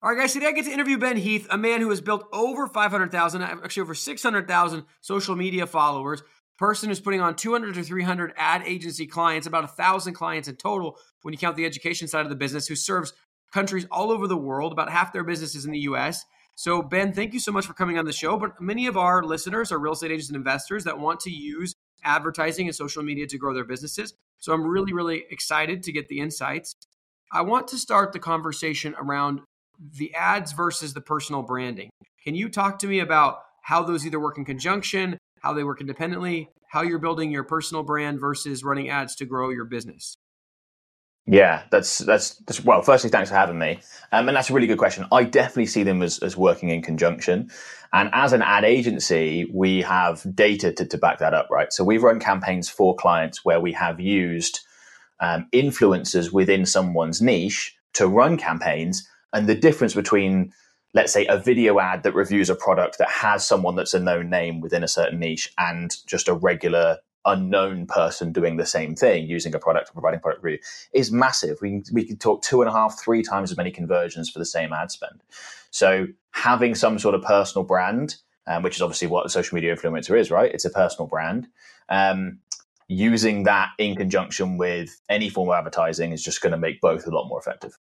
All right, guys, today I get to interview Ben Heath, a man who has built over 500,000, actually over 600,000 social media followers, person who's putting on 200 to 300 ad agency clients, about 1,000 clients in total when you count the education side of the business, who serves countries all over the world. About half their business is in the US. So, Ben, thank you so much for coming on the show. But many of our listeners are real estate agents and investors that want to use advertising and social media to grow their businesses. So, I'm really, really excited to get the insights. I want to start the conversation around the ads versus the personal branding. Can you talk to me about how those either work in conjunction, how they work independently, how you're building your personal brand versus running ads to grow your business? Yeah, that's, that's, that's well. Firstly, thanks for having me, um, and that's a really good question. I definitely see them as as working in conjunction, and as an ad agency, we have data to, to back that up, right? So we've run campaigns for clients where we have used um, influencers within someone's niche to run campaigns and the difference between, let's say, a video ad that reviews a product that has someone that's a known name within a certain niche and just a regular unknown person doing the same thing using a product or providing product review is massive. We, we can talk two and a half, three times as many conversions for the same ad spend. So having some sort of personal brand, um, which is obviously what a social media influencer is, right? It's a personal brand. Um, using that in conjunction with any form of advertising is just going to make both a lot more effective.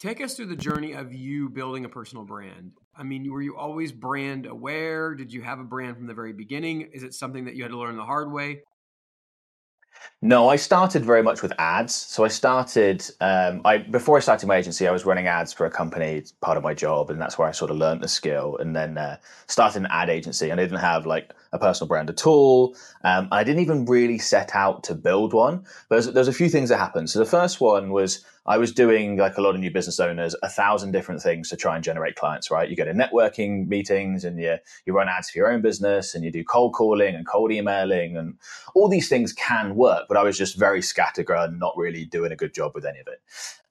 Take us through the journey of you building a personal brand. I mean, were you always brand aware? Did you have a brand from the very beginning? Is it something that you had to learn the hard way? No, I started very much with ads. So I started, um, I before I started my agency, I was running ads for a company, part of my job, and that's where I sort of learned the skill. And then uh, started an ad agency, and I didn't have like a personal brand at all. Um, I didn't even really set out to build one. But there's, there's a few things that happened. So the first one was I was doing like a lot of new business owners, a thousand different things to try and generate clients, right? You go to networking meetings and you, you run ads for your own business and you do cold calling and cold emailing and all these things can work, but I was just very scattergun, not really doing a good job with any of it.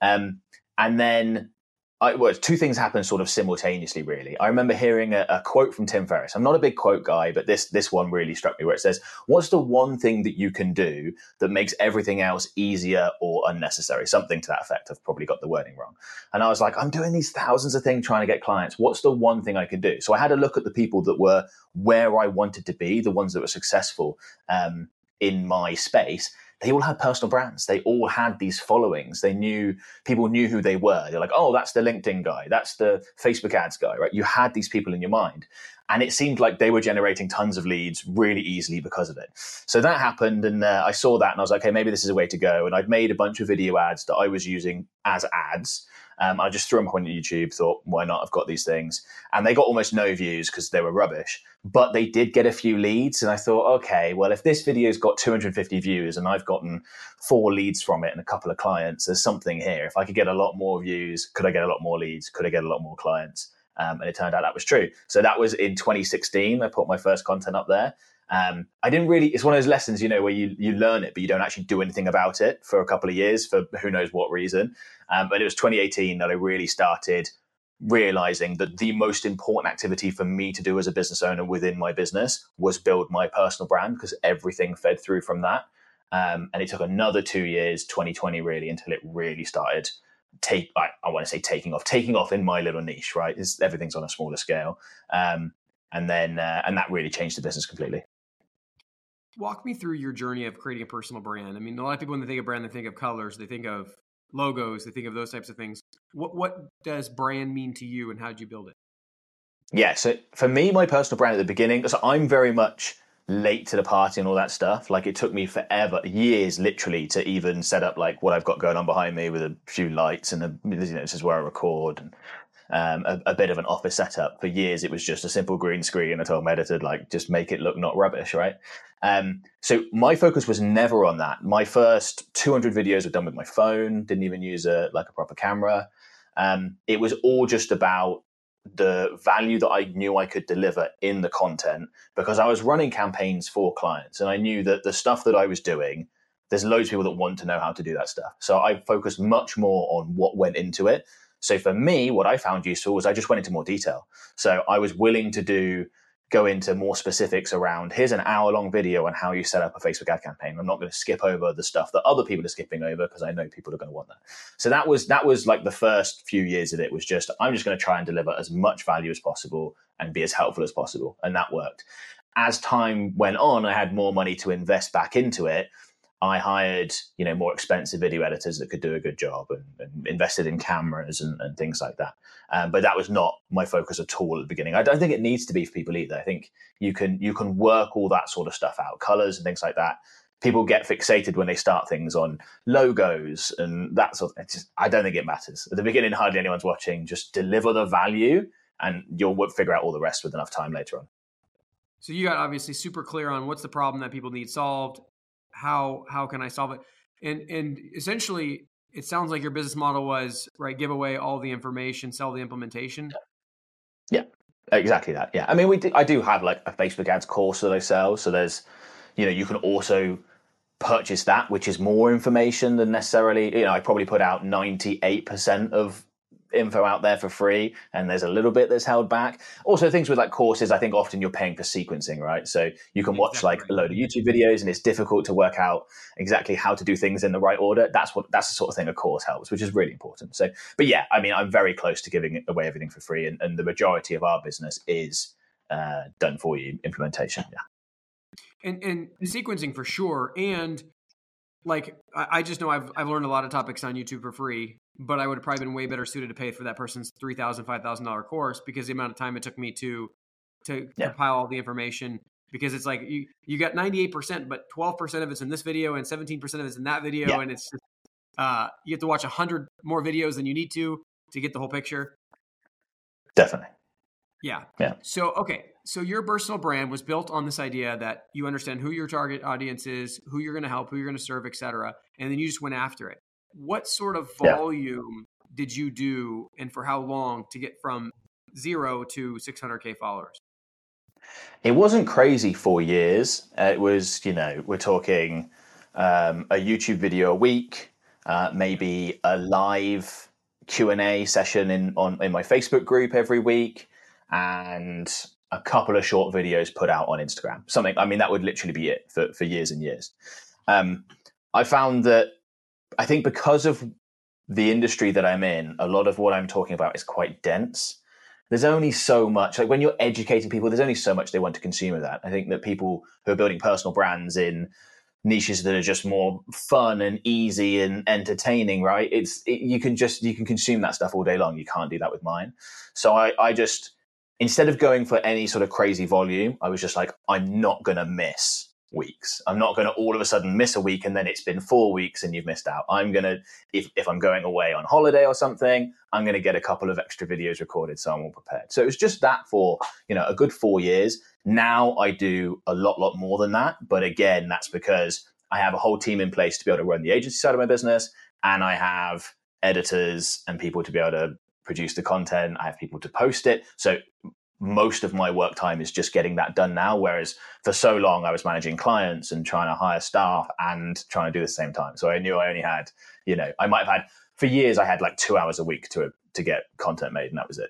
Um, and then I, well, two things happened sort of simultaneously, really. I remember hearing a, a, quote from Tim Ferriss. I'm not a big quote guy, but this this one really struck me, where it says, "What's the one thing that you can do that makes everything else easier or unnecessary?" Something to that effect. I've probably got the wording wrong. And I was like, "I'm doing these thousands of things trying to get clients. What's the one thing I could do?" So I had a look at the people that were where I wanted to be, the ones that were successful um, in my space, they all had personal brands. They all had these followings. They knew people knew who they were. They're like, oh, that's the LinkedIn guy. That's the Facebook ads guy, right? You had these people in your mind. And it seemed like they were generating tons of leads really easily because of it. So that happened. And uh, I saw that and I was like, okay, maybe this is a way to go. And I'd made a bunch of video ads that I was using as ads. Um, I just threw them on YouTube, thought, why not? I've got these things. And they got almost no views because they were rubbish, but they did get a few leads. And I thought, okay, well, if this video's got 250 views and I've gotten four leads from it and a couple of clients, there's something here. If I could get a lot more views, could I get a lot more leads? Could I get a lot more clients? Um, and it turned out that was true. So that was in 2016. I put my first content up there. Um, I didn't really. It's one of those lessons, you know, where you you learn it, but you don't actually do anything about it for a couple of years for who knows what reason. Um, but it was 2018 that I really started realizing that the most important activity for me to do as a business owner within my business was build my personal brand because everything fed through from that. Um, and it took another two years, 2020 really, until it really started take. I, I want to say taking off, taking off in my little niche. Right, everything's on a smaller scale, um, and then uh, and that really changed the business completely walk me through your journey of creating a personal brand. I mean, a lot of people when they think of brand, they think of colors, they think of logos, they think of those types of things. What what does brand mean to you, and how did you build it? Yeah, so for me, my personal brand at the beginning, so I'm very much late to the party and all that stuff. Like it took me forever, years literally, to even set up like what I've got going on behind me with a few lights and a, you know, this is where I record and um, a, a, bit of an office setup. For years, it was just a simple green screen. I told my editor, like, just make it look not rubbish, right? Um, so my focus was never on that. My first 200 videos were done with my phone. Didn't even use a like a proper camera. Um, it was all just about the value that I knew I could deliver in the content because I was running campaigns for clients and I knew that the stuff that I was doing, there's loads of people that want to know how to do that stuff. So I focused much more on what went into it so for me, what I found useful was I just went into more detail. So I was willing to do go into more specifics around here's an hour long video on how you set up a Facebook ad campaign. I'm not going to skip over the stuff that other people are skipping over because I know people are going to want that. So that was that was like the first few years of it was just I'm just going to try and deliver as much value as possible and be as helpful as possible and that worked. As time went on, I had more money to invest back into it I hired, you know, more expensive video editors that could do a good job and, and invested in cameras and, and things like that. Um, but that was not my focus at all at the beginning. I don't think it needs to be for people either. I think you can you can work all that sort of stuff out, colors and things like that. People get fixated when they start things on logos and that sort of. I don't think it matters at the beginning. Hardly anyone's watching. Just deliver the value, and you'll figure out all the rest with enough time later on. So you got obviously super clear on what's the problem that people need solved how how can I solve it? And and essentially, it sounds like your business model was right: give away all the information, sell the implementation. Yeah, exactly that. Yeah, I mean, we do, I do have like a Facebook ads course that I sell. So there's, you know, you can also purchase that, which is more information than necessarily. You know, I probably put out ninety eight percent of info out there for free and there's a little bit that's held back. Also things with like courses i think often you're paying for sequencing right? So you can watch exactly. like a load of youtube videos and it's difficult to work out exactly how to do things in the right order. That's what that's the sort of thing a course helps which is really important. So but yeah i mean i'm very close to giving away everything for free and, and the majority of our business is uh, done for you implementation yeah. And and sequencing for sure and like I, just know I've I've learned a lot of topics on YouTube for free, but I would have probably been way better suited to pay for that person's three thousand, five thousand dollar course because the amount of time it took me to to yeah. compile all the information. Because it's like you you got ninety eight percent, but twelve percent of it's in this video and seventeen percent of it's in that video, yeah. and it's uh, you have to watch a hundred more videos than you need to to get the whole picture. Definitely. Yeah. Yeah. So okay, so your personal brand was built on this idea that you understand who your target audience is, who you're going to help, who you're going to serve, etc., and then you just went after it. What sort of volume yeah. did you do, and for how long to get from zero to 600k followers? It wasn't crazy for years. Uh, it was, you know, we're talking um, a YouTube video a week, uh, maybe a live Q and A session in on in my Facebook group every week and a couple of short videos put out on Instagram. Something, I mean, that would literally be it for, for years and years. Um, I found that I think because of the industry that I'm in, a lot of what I'm talking about is quite dense. There's only so much, like when you're educating people, there's only so much they want to consume of that. I think that people who are building personal brands in niches that are just more fun and easy and entertaining, right? It's, it, you can just, you can consume that stuff all day long. You can't do that with mine. So I, I just, instead of going for any sort of crazy volume, I was just like, I'm not going to miss weeks. I'm not going to all of a sudden miss a week and then it's been four weeks and you've missed out. I'm going to, if, if I'm going away on holiday or something, I'm going to get a couple of extra videos recorded so I'm all prepared. So it was just that for, you know, a good four years. Now I do a lot, lot more than that. But again, that's because I have a whole team in place to be able to run the agency side of my business and I have editors and people to be able to produce the content, I have people to post it. So most of my work time is just getting that done now. Whereas for so long, I was managing clients and trying to hire staff and trying to do the same time. So I knew I only had, you know, I might have had for years. I had like two hours a week to to get content made, and that was it.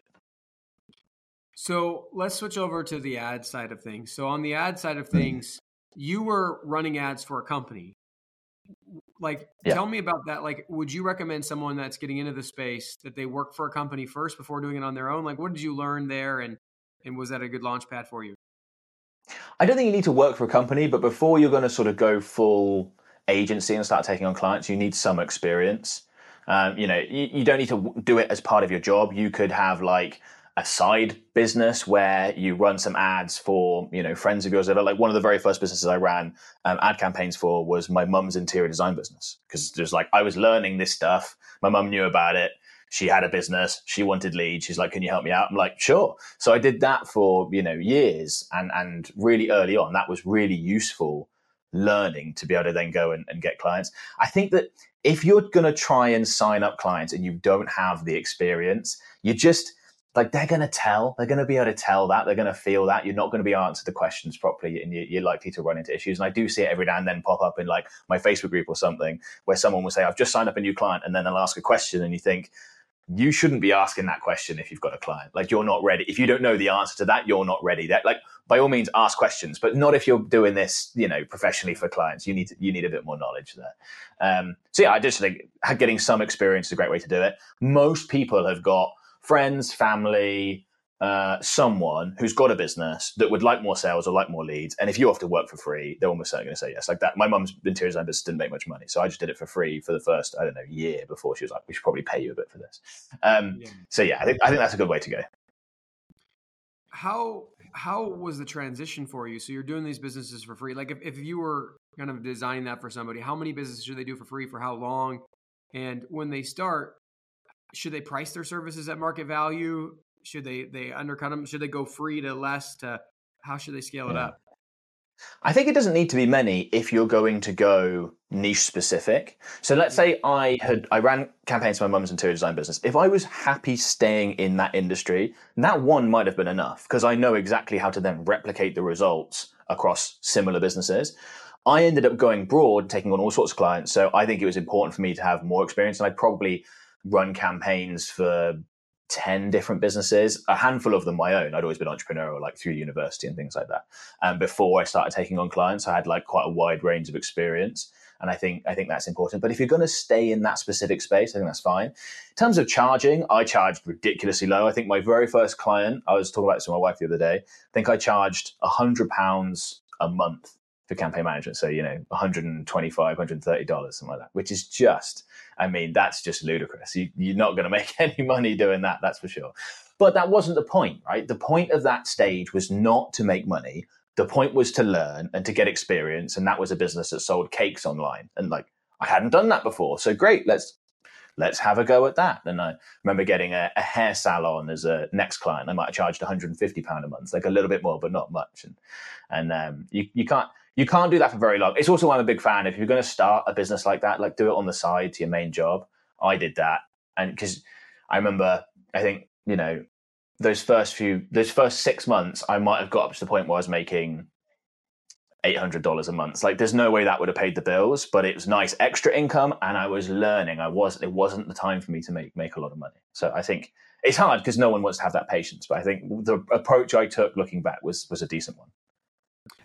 So let's switch over to the ad side of things. So on the ad side of hmm. things, you were running ads for a company like yeah. tell me about that. Like would you recommend someone that's getting into the space that they work for a company first before doing it on their own? Like what did you learn there and and was that a good launch pad for you? I don't think you need to work for a company but before you're going to sort of go full agency and start taking on clients you need some experience. Um, you know you, you don't need to do it as part of your job. You could have like a side business where you run some ads for you know friends of yours like one of the very first businesses I ran um, ad campaigns for was my mum's interior design business because there's like I was learning this stuff. My mum knew about it. She had a business. She wanted leads. She's like, "Can you help me out?" I'm like, "Sure." So I did that for you know years, and and really early on, that was really useful learning to be able to then go and, and get clients. I think that if you're going to try and sign up clients and you don't have the experience, you just like they're going to tell, they're going to be able to tell that, they're going to feel that. You're not going to be answered the questions properly, and you're likely to run into issues. And I do see it every now and then pop up in like my Facebook group or something, where someone will say, "I've just signed up a new client," and then they'll ask a question, and you think, you shouldn't be asking that question if you've got a client. Like you're not ready. If you don't know the answer to that, you're not ready. That like by all means ask questions, but not if you're doing this, you know, professionally for clients. You need to, you need a bit more knowledge there. Um, so yeah, I just think getting some experience is a great way to do it. Most people have got friends, family, uh, someone who's got a business that would like more sales or like more leads, and if you offer to work for free, they're almost certainly going to say yes. Like that, my mum's interior design business didn't make much money, so I just did it for free for the first I don't know year before she was like, "We should probably pay you a bit for this." Um, yeah. So yeah, I think I think that's a good way to go. How how was the transition for you? So you're doing these businesses for free. Like if, if you were kind of designing that for somebody, how many businesses should they do for free for how long? And when they start, should they price their services at market value? Should they they undercut them? Should they go free to less? To how should they scale it up? I think it doesn't need to be many if you're going to go niche specific. So let's say I had I ran campaigns for my mum's interior design business. If I was happy staying in that industry, that one might have been enough because I know exactly how to then replicate the results across similar businesses. I ended up going broad, taking on all sorts of clients. So I think it was important for me to have more experience, and I'd probably run campaigns for 10 different businesses, a handful of them my own. I'd always been entrepreneurial, like through university and things like that. And before I started taking on clients, I had like quite a wide range of experience. And I think I think that's important. But if you're going to stay in that specific space, I think that's fine. In terms of charging, I charged ridiculously low. I think my very first client, I was talking about this with my wife the other day. I think I charged hundred pounds a month for campaign management. So, you know, 125, $130, something like that, which is just, I mean, that's just ludicrous. You, you're not going to make any money doing that, that's for sure. But that wasn't the point, right? The point of that stage was not to make money. The point was to learn and to get experience. And that was a business that sold cakes online. And like, I hadn't done that before. So great, let's let's have a go at that. And I remember getting a, a, hair salon as a next client. I might have charged 150 pound a month, like a little bit more, but not much. And and um, you you can't you can't do that for very long. It's also why I'm a big fan. If you're going to start a business like that, like do it on the side to your main job. I did that, and because I remember, I think you know those first few, those first six months, I might have got up to the point where I was making eight hundred dollars a month. Like, there's no way that would have paid the bills, but it was nice extra income, and I was learning. I was it wasn't the time for me to make make a lot of money. So I think it's hard because no one wants to have that patience. But I think the approach I took looking back was was a decent one.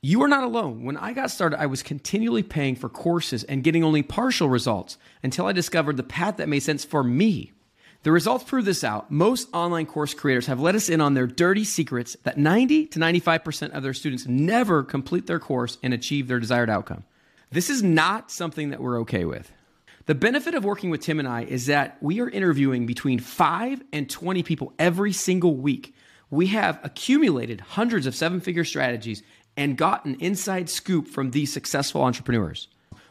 You are not alone. When I got started, I was continually paying for courses and getting only partial results until I discovered the path that made sense for me. The results prove this out. Most online course creators have let us in on their dirty secrets that 90 to 95% of their students never complete their course and achieve their desired outcome. This is not something that we're okay with. The benefit of working with Tim and I is that we are interviewing between 5 and 20 people every single week. We have accumulated hundreds of seven figure strategies and got an inside scoop from these successful entrepreneurs.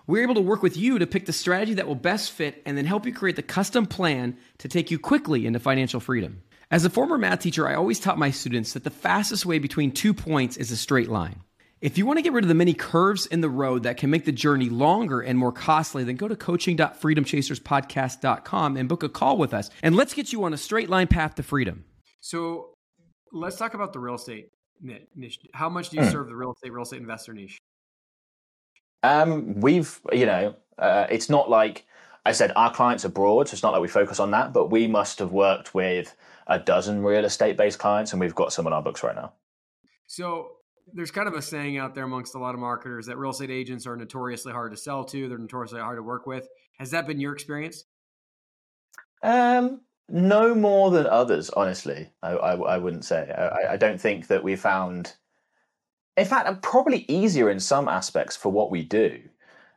We're able to work with you to pick the strategy that will best fit and then help you create the custom plan to take you quickly into financial freedom. As a former math teacher, I always taught my students that the fastest way between two points is a straight line. If you want to get rid of the many curves in the road that can make the journey longer and more costly, then go to coaching.freedomchaserspodcast.com and book a call with us. And let's get you on a straight line path to freedom. So let's talk about the real estate niche? How much do you mm. serve the real estate real estate investor niche? Um, we've you know, uh, it's not like I said our clients are broad, so it's not like we focus on that, but we must have worked with a dozen real estate based clients, and we've got some on our books right now. So there's kind of a saying out there amongst a lot of marketers that real estate agents are notoriously hard to sell to. They're notoriously hard to work with. Has that been your experience? Um, no more than others, honestly. I, I, I wouldn't say. I, I, don't think that we found. In fact, probably easier in some aspects for what we do.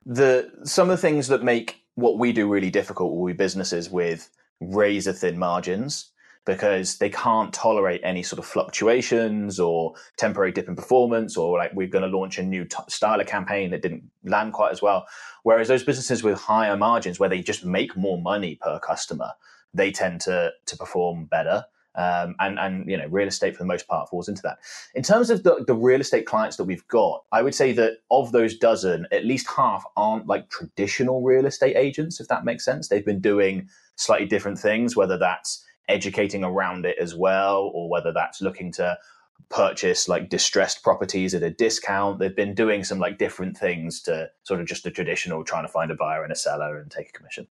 The some of the things that make what we do really difficult will be businesses with razor thin margins because they can't tolerate any sort of fluctuations or temporary dip in performance or like we're going to launch a new t- style of campaign that didn't land quite as well whereas those businesses with higher margins where they just make more money per customer they tend to to perform better. Um, and and you know real estate for the most part falls into that. In terms of the, the real estate clients that we've got, I would say that of those dozen, at least half aren't like traditional real estate agents, if that makes sense. They've been doing slightly different things, whether that's educating around it as well, or whether that's looking to purchase like distressed properties at a discount. They've been doing some like different things to sort of just the traditional trying to find a buyer and a seller and take a commission.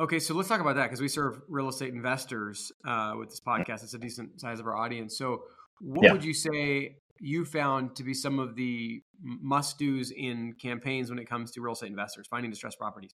Okay, so let's talk about that because we serve real estate investors uh, with this podcast. It's a decent size of our audience. So, what yeah. would you say you found to be some of the must dos in campaigns when it comes to real estate investors finding distressed properties?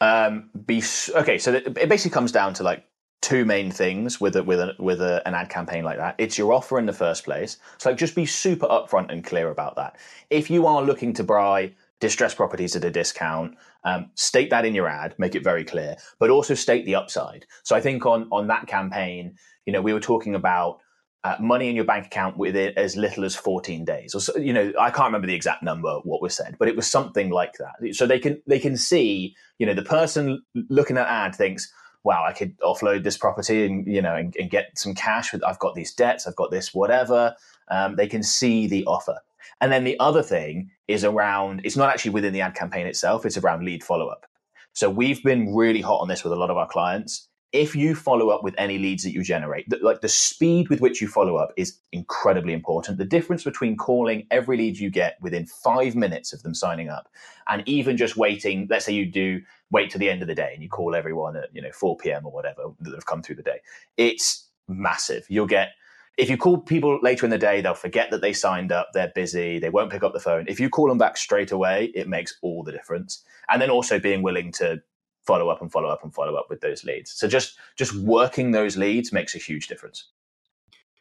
Um, be okay. So it basically comes down to like two main things with a, with a, with a, an ad campaign like that. It's your offer in the first place. So like, just be super upfront and clear about that. If you are looking to buy distressed properties at a discount. Um, state that in your ad, make it very clear, but also state the upside. So I think on on that campaign, you know, we were talking about uh, money in your bank account within as little as 14 days, or so, you know, I can't remember the exact number what was said, but it was something like that. So they can they can see, you know, the person looking at ad thinks. Wow, I could offload this property and you know and, and get some cash. With I've got these debts, I've got this whatever. Um, they can see the offer. And then the other thing is around, it's not actually within the ad campaign itself, it's around lead follow up. So we've been really hot on this with a lot of our clients. If you follow up with any leads that you generate, the, like the speed with which you follow up is incredibly important. The difference between calling every lead you get within five minutes of them signing up and even just waiting, let's say you do wait to the end of the day and you call everyone at, you know, 4 p.m. or whatever that have come through the day, it's massive. You'll get if you call people later in the day, they'll forget that they signed up. They're busy. They won't pick up the phone. If you call them back straight away, it makes all the difference. And then also being willing to follow up and follow up and follow up with those leads. So just just working those leads makes a huge difference.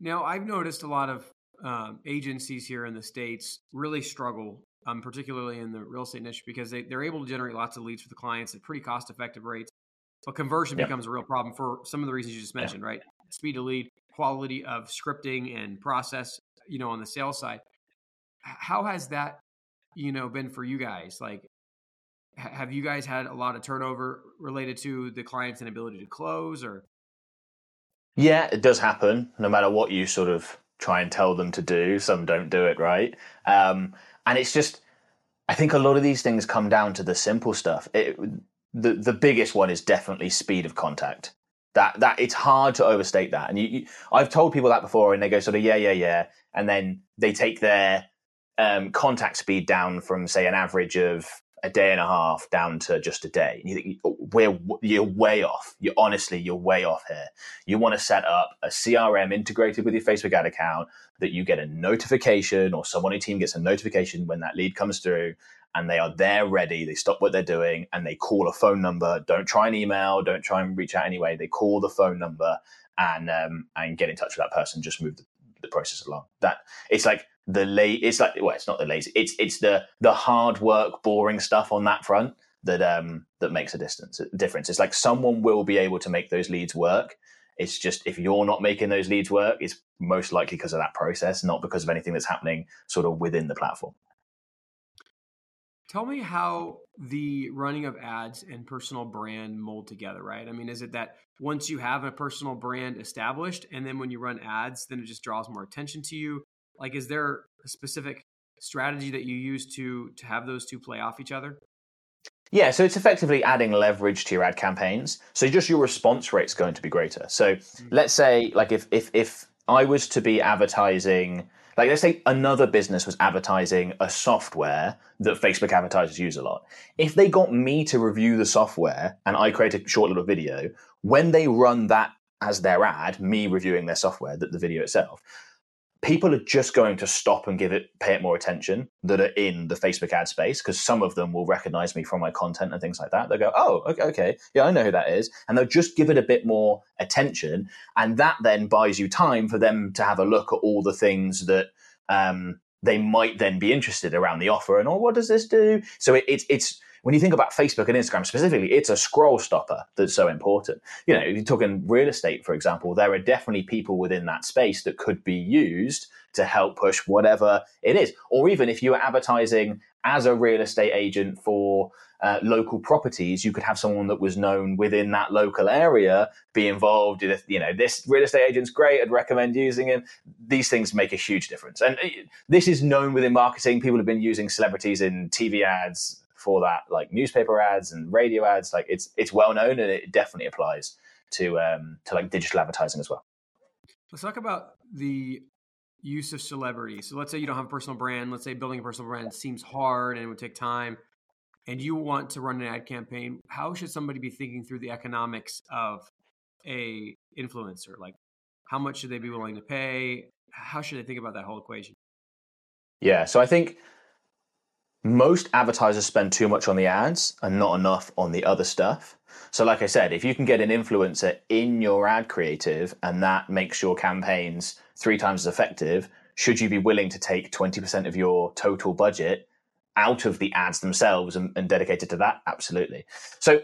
Now, I've noticed a lot of um, agencies here in the states really struggle, um, particularly in the real estate niche, because they, they're able to generate lots of leads for the clients at pretty cost effective rates. But conversion yeah. becomes a real problem for some of the reasons you just mentioned, yeah. right? Speed to lead, quality of scripting and process, you know, on the sales side. How has that, you know, been for you guys? Like, have you guys had a lot of turnover related to the client's inability to close or? Yeah, it does happen. No matter what you sort of try and tell them to do, some don't do it right. Um, and it's just, I think a lot of these things come down to the simple stuff. It, the the biggest one is definitely speed of contact. That that it's hard to overstate that. And you, you, I've told people that before, and they go sort of yeah, yeah, yeah, and then they take their um, contact speed down from say an average of a day and a half down to just a day. And you think we're you're way off. You honestly you're way off here. You want to set up a CRM integrated with your Facebook ad account that you get a notification or someone in your team gets a notification when that lead comes through and they are there ready. They stop what they're doing and they call a phone number. Don't try an email. Don't try and reach out anyway. They call the phone number and um, and get in touch with that person. Just move the, the process along. That it's like the late. It's like well, it's not the lazy. It's it's the the hard work, boring stuff on that front that um that makes a distance a difference. It's like someone will be able to make those leads work. It's just if you're not making those leads work, it's most likely because of that process, not because of anything that's happening sort of within the platform. Tell me how the running of ads and personal brand mold together, right? I mean, is it that once you have a personal brand established and then when you run ads, then it just draws more attention to you? Like, is there a specific strategy that you use to to have those two play off each other? Yeah, so it's effectively adding leverage to your ad campaigns. So just your response rate is going to be greater. So mm-hmm. let's say, like, if if if I was to be advertising like, let's say another business was advertising a software that Facebook advertisers use a lot. If they got me to review the software and I create a short little video, when they run that as their ad, me reviewing their software, the, the video itself, people are just going to stop and give it pay it more attention that are in the Facebook ad space because some of them will recognize me from my content and things like that. They'll go, oh, okay, okay, yeah, I know who that is, and they'll just give it a bit more attention, and that then buys you time for them to have a look at all the things that. Um, they might then be interested around the offer and oh what does this do so it, it's it's when you think about Facebook and Instagram specifically, it's a scroll stopper that's so important. You know, if you're talking real estate, for example, there are definitely people within that space that could be used to help push whatever it is. Or even if you are advertising as a real estate agent for uh, local properties, you could have someone that was known within that local area be involved in, you know, this real estate agent's great. I'd recommend using him. These things make a huge difference. And uh, this is known within marketing. People have been using celebrities in TV ads for that, like newspaper ads and radio ads. Like it's, it's well known and it definitely applies to, um, to like digital advertising as well. Let's talk about the use of celebrity. So let's say you don't have a personal brand. Let's say building a personal brand seems hard and it would take time, and you want to run an ad campaign. How should somebody be thinking through the economics of a influencer? Like, how much should they be willing to pay? How should they think about that whole equation? Yeah, so I think most advertisers spend too much on the ads and not enough on the other stuff. So, like I said, if you can get an influencer in your ad creative and that makes your campaigns three times as effective, should you be willing to take 20% of your total budget out of the ads themselves and, and dedicated to that? Absolutely. So,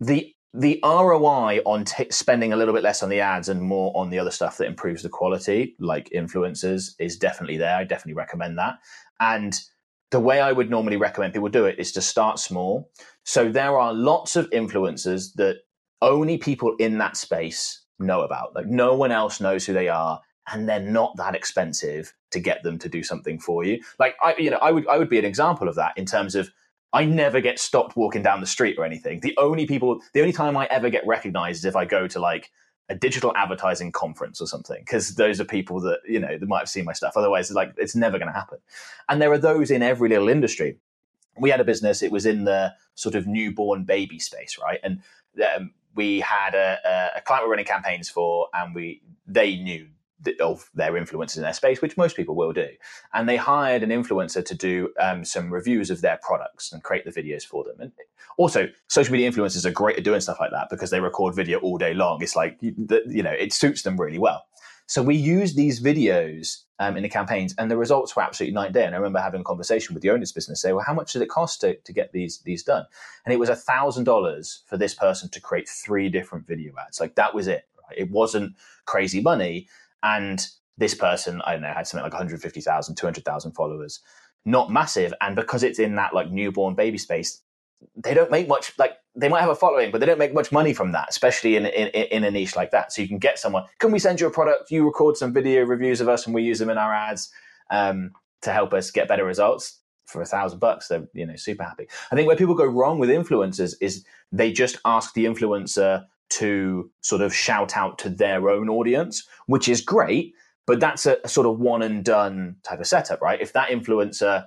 the the ROI on t- spending a little bit less on the ads and more on the other stuff that improves the quality, like influencers, is definitely there. I definitely recommend that. And the way I would normally recommend people do it is to start small. So there are lots of influencers that only people in that space know about. Like no one else knows who they are and they're not that expensive to get them to do something for you. Like I you know, I would I would be an example of that in terms of I never get stopped walking down the street or anything. The only people the only time I ever get recognized is if I go to like a digital advertising conference or something because those are people that you know that might have seen my stuff. Otherwise like it's never going to happen. And there are those in every little industry. We had a business it was in the sort of newborn baby space right? And um, we had a, a client we're running campaigns for and we they knew of their influencers in their space, which most people will do. And they hired an influencer to do um, some reviews of their products and create the videos for them. And also, social media influencers are great at doing stuff like that because they record video all day long. It's like, you know, it suits them really well. So we used these videos um, in the campaigns, and the results were absolutely night and day. And I remember having a conversation with the owner's business, say, "Well, how much did it cost to, to get these these done?" And it was a thousand dollars for this person to create three different video ads. Like that was it. Right? It wasn't crazy money, and this person, I don't know, had something like 150,000, 200,000 followers. Not massive. And because it's in that like newborn baby space, they don't make much, like, they might have a following, but they don't make much money from that, especially in, in, in a niche like that. So you can get someone, can we send you a product? You record some video reviews of us and we use them in our ads um, to help us get better results for a thousand bucks. They're, you know, super happy. I think where people go wrong with influencers is they just ask the influencer to sort of shout out to their own audience, which is great, but that's a, a, sort of one and done type of setup, right? If that influencer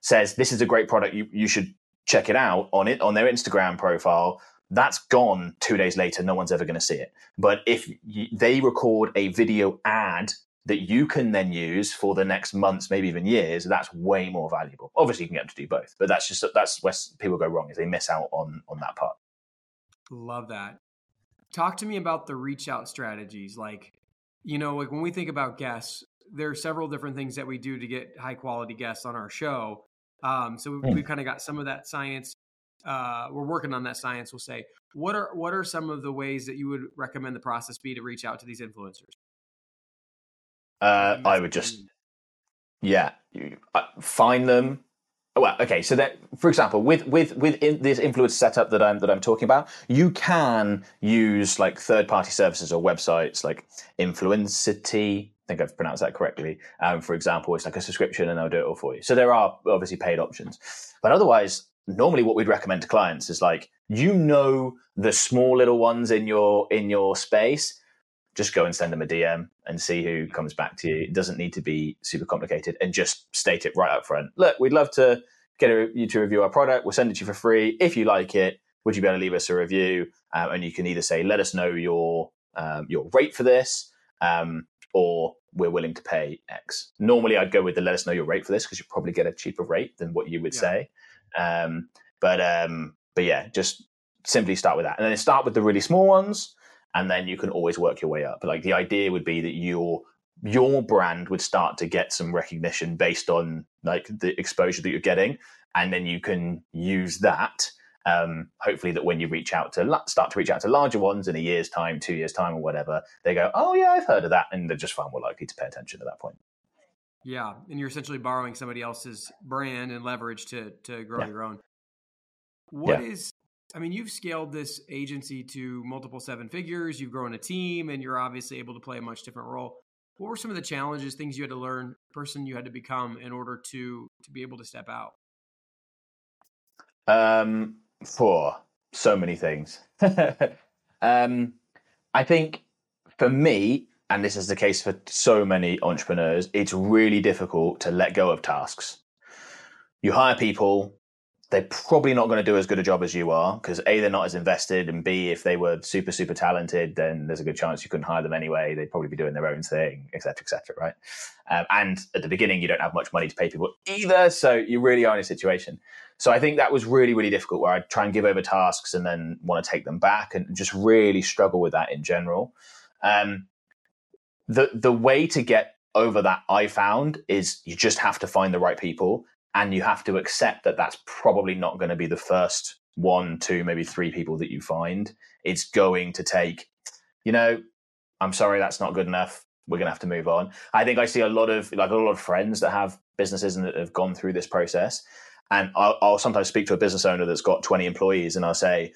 says this is a great product, you, you should check it out on it on their Instagram profile, that's gone two days later. No one's ever going to see it. But if you, they record a video ad that you can then use for the next months, maybe even years, that's way more valuable. Obviously, you can get them to do both, but that's just that's where people go wrong is they miss out on on that part. Love that talk to me about the reach out strategies like you know like when we think about guests there are several different things that we do to get high quality guests on our show. Um, so we've, we've kind of got some of that science uh, we're working on that science we'll say. What are what are some of the ways that you would recommend the process be to reach out to these influencers? Uh, i would just yeah uh, find them well okay so that for example with with with in this influence setup that i'm that i'm talking about you can use like third party services or websites like influencity i think i've pronounced that correctly. Um, for example it's like a subscription and they'll do it all for you. So there are obviously paid options. But otherwise normally what we'd recommend to clients is like you know the small little ones in your in your space just go and send them a DM and see who comes back to you. It doesn't need to be super complicated and just state it right up front. Look, we'd love to get a, you to review our product. We'll send it to you for free. If you like it, would you be able to leave us a review? Um, and you can either say, let us know your um, your rate for this, um, or we're willing to pay X. Normally, I'd go with the let us know your rate for this because you probably get a cheaper rate than what you would yeah. say. Um, but um, but yeah, just simply start with that, and then start with the really small ones and then you can always work your way up. But like the idea would be that your your brand would start to get some recognition based on like the exposure that you're getting, and then you can use that. Um, hopefully, that when you reach out to start to reach out to larger ones in a year's time, two years time, or whatever, they go, "Oh yeah, I've heard of that," and they're just far more likely to pay attention at that point. Yeah, and you're essentially borrowing somebody else's brand and leverage to to grow yeah. your own. What yeah. is? I mean, you've scaled this agency to multiple seven figures. You've grown a team, and you're obviously able to play a much different role. What were some of the challenges, things you had to learn, person you had to become in order to to be able to step out? Um, for so many things. um, I think for me, and this is the case for so many entrepreneurs, it's really difficult to let go of tasks. You hire people, they're probably not going to do as good a job as you are because A, they're not as invested, and B, if they were super, super talented, then there's a good chance you couldn't hire them anyway. They'd probably be doing their own thing, etc., etc. right? Um, and at the beginning, you don't have much money to pay people either. So you really are in a situation. So I think that was really, really difficult where I'd try and give over tasks and then want to take them back and just really struggle with that in general. Um, the the way to get over that I found is you just have to find the right people and you have to accept that that's probably not going to be the first one, two, maybe three people that you find. It's going to take, you know, I'm sorry, that's not good enough. We're going to have to move on. I think I see a lot of like a lot of friends that have businesses and that have gone through this process. And I'll, I'll sometimes speak to a business owner that's got 20 employees, and I'll say,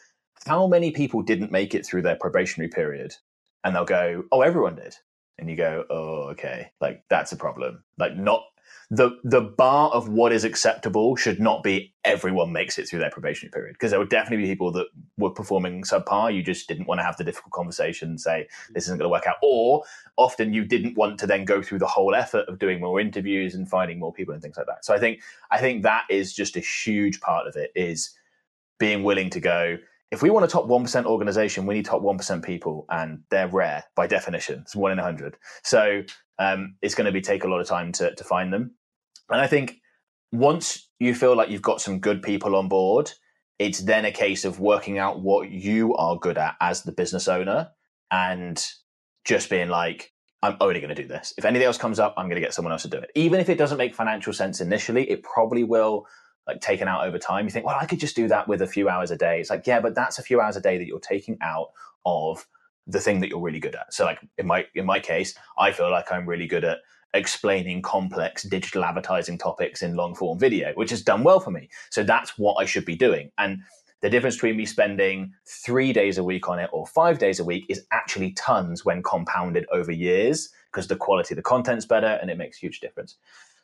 "How many people didn't make it through their probationary period?" And they'll go, "Oh, everyone did." And you go, oh, okay, like that's a problem. Like not the the bar of what is acceptable should not be everyone makes it through their probationary period because there would definitely be people that were performing subpar. You just didn't want to have the difficult conversation and say mm. this isn't going to work out, or often you didn't want to then go through the whole effort of doing more interviews and finding more people and things like that. So I think I think that is just a huge part of it is being willing to go if we want a top 1% organization, we need top 1% people, and they're rare by definition. It's one in a 100. So um, it's going to be take a lot of time to, to find them. And I think once you feel like you've got some good people on board, it's then a case of working out what you are good at as the business owner and just being like, I'm only going to do this. If anything else comes up, I'm going to get someone else to do it. Even if it doesn't make financial sense initially, it probably will like taken out over time. You think, well, I could just do that with a few hours a day. It's like, yeah, but that's a few hours a day that you're taking out of the thing that you're really good at. So like in my in my case, I feel like I'm really good at explaining complex digital advertising topics in long form video, which has done well for me. So that's what I should be doing. And the difference between me spending three days a week on it or five days a week is actually tons when compounded over years because the quality of the content's better and it makes a huge difference.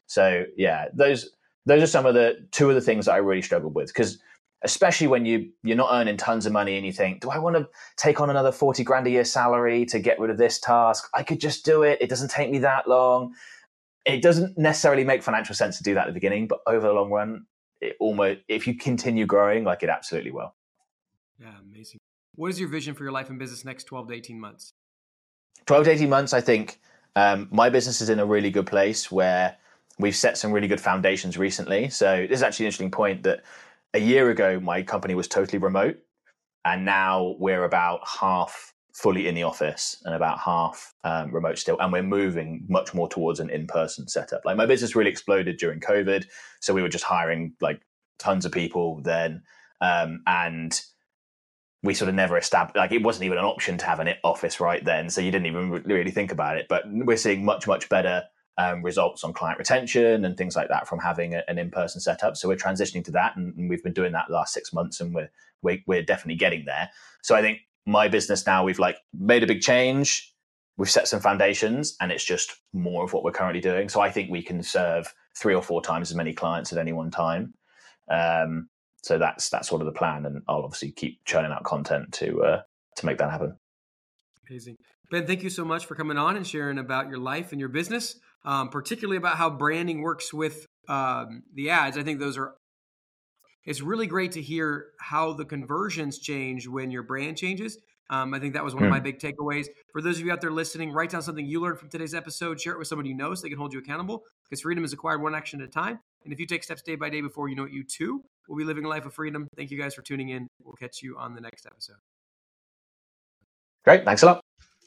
So yeah, those those are some of the two of the things that I really struggled with because especially when you you're not earning tons of money and you think, do I want to take on another forty grand a year salary to get rid of this task? I could just do it. It doesn't take me that long. It doesn't necessarily make financial sense to do that at the beginning, but over the long run, it almost if you continue growing, like it absolutely will. Yeah, amazing. What is your vision for your life and business next twelve to eighteen months? Twelve to eighteen months, I think um, my business is in a really good place where we've set some really good foundations recently. So this is actually an interesting point that a year ago my company was totally remote, and now we're about half fully in the office and about half um, remote still, and we're moving much more towards an in-person setup. Like my business really exploded during COVID, so we were just hiring like tons of people then, um, and we sort of never established like it wasn't even an option to have an office right then so you didn't even really think about it but we're seeing much much better um, results on client retention and things like that from having a, an in-person setup. So we're transitioning to that, and, and, we've been doing that the last six months, and we're, we're we're definitely getting there. So I think my business now we've like made a big change, we've set some foundations, and it's just more of what we're currently doing. So I think we can serve three or four times as many clients at any one time. Um, so that's that's sort of the plan, and I'll obviously keep churning out content to uh, to make that happen. Amazing. Ben, thank you so much for coming on and sharing about your life and your business um, particularly about how branding works with um, the ads. I think those are. It's really great to hear how the conversions change when your brand changes. Um, I think that was one of my big takeaways. For those of you out there listening, write down something you learned from today's episode, share it with somebody you know so they can hold you accountable because freedom is acquired one action at a time. And if you take steps day by day before you know it, you too will be living a life of freedom. Thank you guys for tuning in. We'll catch you on the next episode. Great. Thanks a lot.